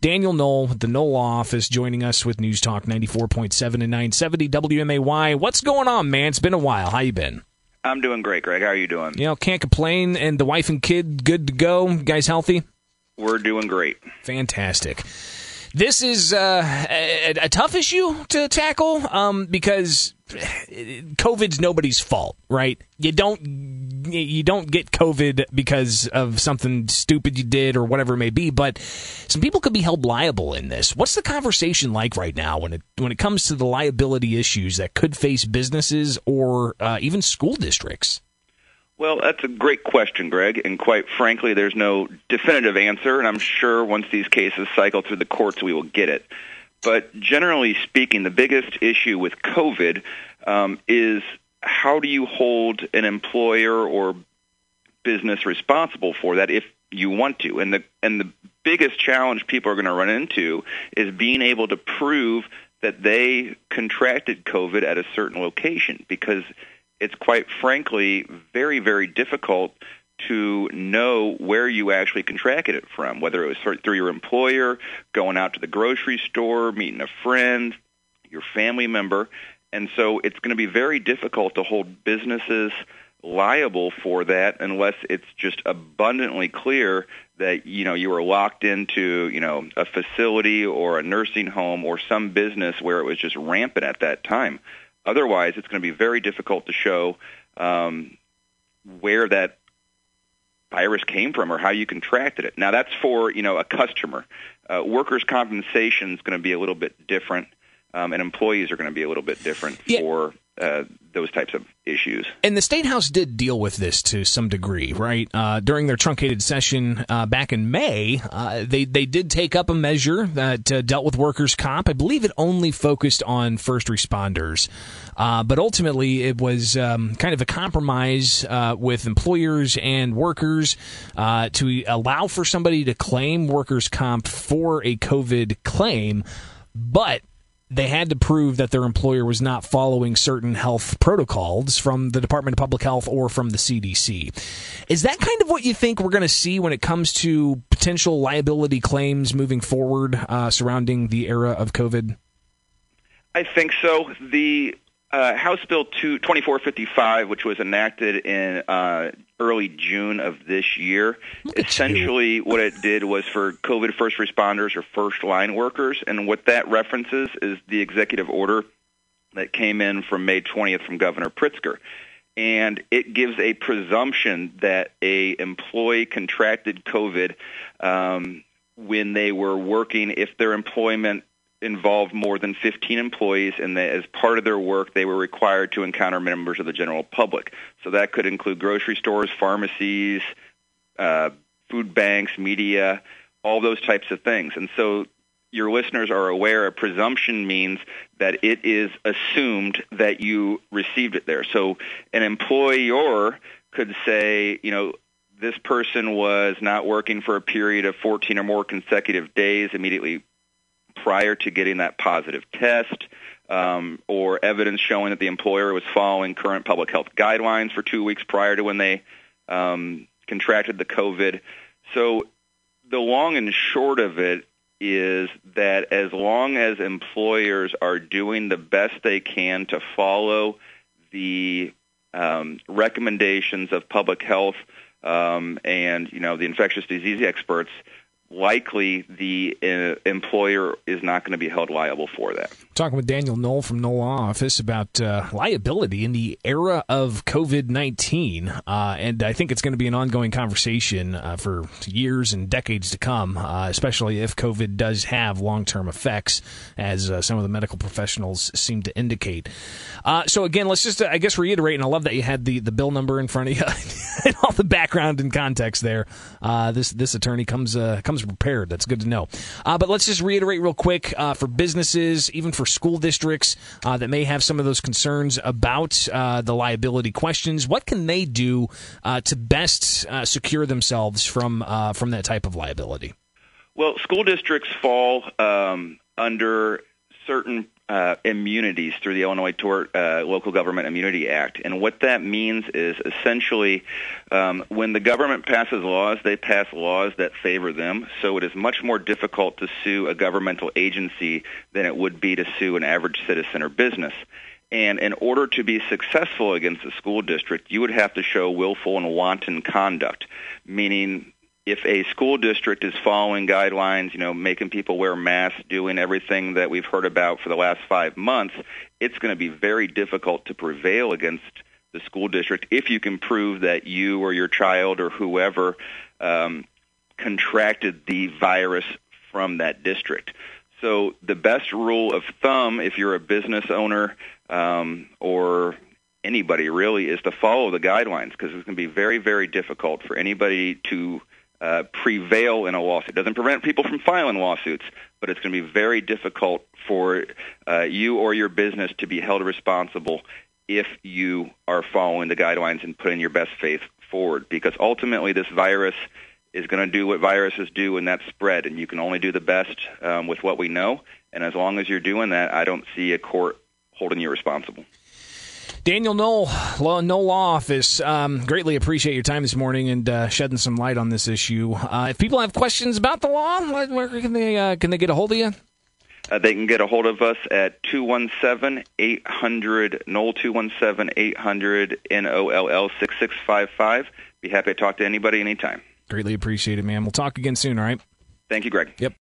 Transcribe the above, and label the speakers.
Speaker 1: Daniel Noll, the Noll office, joining us with News Talk 94.7 and 970 WMAY. What's going on, man? It's been a while. How you been?
Speaker 2: I'm doing great, Greg. How are you doing?
Speaker 1: You know, can't complain. And the wife and kid, good to go. You guys healthy?
Speaker 2: We're doing great.
Speaker 1: Fantastic. This is uh, a, a, tough issue to tackle um, because COVID's nobody's fault, right? You don't you don't get COVID because of something stupid you did or whatever it may be, but some people could be held liable in this. What's the conversation like right now when it when it comes to the liability issues that could face businesses or uh, even school districts?
Speaker 2: Well, that's a great question, Greg, and quite frankly, there's no definitive answer, and I'm sure once these cases cycle through the courts, we will get it. But generally speaking, the biggest issue with COVID um, is how do you hold an employer or business responsible for that if you want to? And the and the biggest challenge people are going to run into is being able to prove that they contracted COVID at a certain location because it's quite frankly very, very difficult to know where you actually contracted it from, whether it was through your employer, going out to the grocery store, meeting a friend, your family member. And so it's going to be very difficult to hold businesses liable for that unless it's just abundantly clear that you know you were locked into you know a facility or a nursing home or some business where it was just rampant at that time. Otherwise, it's going to be very difficult to show um, where that virus came from or how you contracted it. Now, that's for you know a customer. Uh, workers' compensation is going to be a little bit different, um, and employees are going to be a little bit different yeah. for uh, those types of issues.
Speaker 1: And the state house did deal with this to some degree, right? Uh, during their truncated session uh, back in May, uh, they they did take up a measure that uh, dealt with workers' comp. I believe it only focused on first responders, uh, but ultimately it was um, kind of a compromise uh, with employers and workers to allow for somebody to claim workers' comp for a COVID claim, but they had to prove that their employer was not following certain health protocols from the Department of Public Health or from the CDC. Is that kind of what you think we're going to see when it comes to potential liability claims moving forward uh, surrounding the era of COVID?
Speaker 2: I think so. The uh, House Bill 2, 2455, which was enacted in uh, early June of this year, essentially you. what it did was for COVID first responders or first line workers, and what that references is the executive order that came in from May 20th from Governor Pritzker. And it gives a presumption that a employee contracted COVID um, when they were working if their employment involved more than 15 employees, and that as part of their work, they were required to encounter members of the general public. So that could include grocery stores, pharmacies, uh, food banks, media, all those types of things. And so your listeners are aware a presumption means that it is assumed that you received it there. So an employer could say, you know, this person was not working for a period of 14 or more consecutive days immediately prior to getting that positive test, um, or evidence showing that the employer was following current public health guidelines for two weeks prior to when they um, contracted the COVID. So the long and short of it is that as long as employers are doing the best they can to follow the um, recommendations of public health um, and you know the infectious disease experts, likely the uh, employer is not going to be held liable for that.
Speaker 1: Talking with Daniel Noll from Noll Office about uh, liability in the era of COVID 19. Uh, and I think it's going to be an ongoing conversation uh, for years and decades to come, uh, especially if COVID does have long term effects, as uh, some of the medical professionals seem to indicate. so, again, let's just, I guess, reiterate, and I love that you had the, the bill number in front of you and all the background and context there. this, this attorney comes, comes comes prepared. That's good to know. Uh, but let's just reiterate real quick uh, for businesses, even for school districts uh, that may have some of those concerns about uh, the liability questions. What can they do uh, to best uh, secure themselves from from that type of liability?
Speaker 2: Well, school districts fall um, under certain uh, immunities through the Illinois Tort uh, Local Government Immunity Act. And what that means is essentially um, when the government passes laws, they pass laws that favor them. So it is much more difficult to sue a governmental agency than it would be to sue an average citizen or business. And in order to be successful against a school district, you would have to show willful and wanton conduct, meaning if a school district is following guidelines, you know, making people wear masks, doing everything that we've heard about for the last five months, it's going to be very difficult to prevail against the school district if you can prove that you or your child or whoever um, contracted the virus from that district. So the best rule of thumb, if you're a business owner um, or anybody really, is to follow the guidelines because it's going to be very, very difficult for anybody to uh, prevail in a lawsuit. It doesn't prevent people from filing lawsuits, but it's going to be very difficult for uh, you or your business to be held responsible if you are following the guidelines and putting your best faith forward. Because ultimately, this virus is going to do what viruses do, and that's spread. And you can only do the best um, with what we know. And as long as you're doing that, I don't see a court holding you responsible.
Speaker 1: Daniel Noll, Law, Law Office. Um, greatly appreciate your time this morning and uh, shedding some light on this issue. Uh, if people have questions about the law, where can they uh, can they get a hold of you?
Speaker 2: Uh, they can get a hold of us at 217-800 Noll 217-800 N O L L 6655. Be happy to talk to anybody anytime.
Speaker 1: Greatly appreciate it, man. We'll talk again soon. All right.
Speaker 2: Thank you, Greg.
Speaker 1: Yep.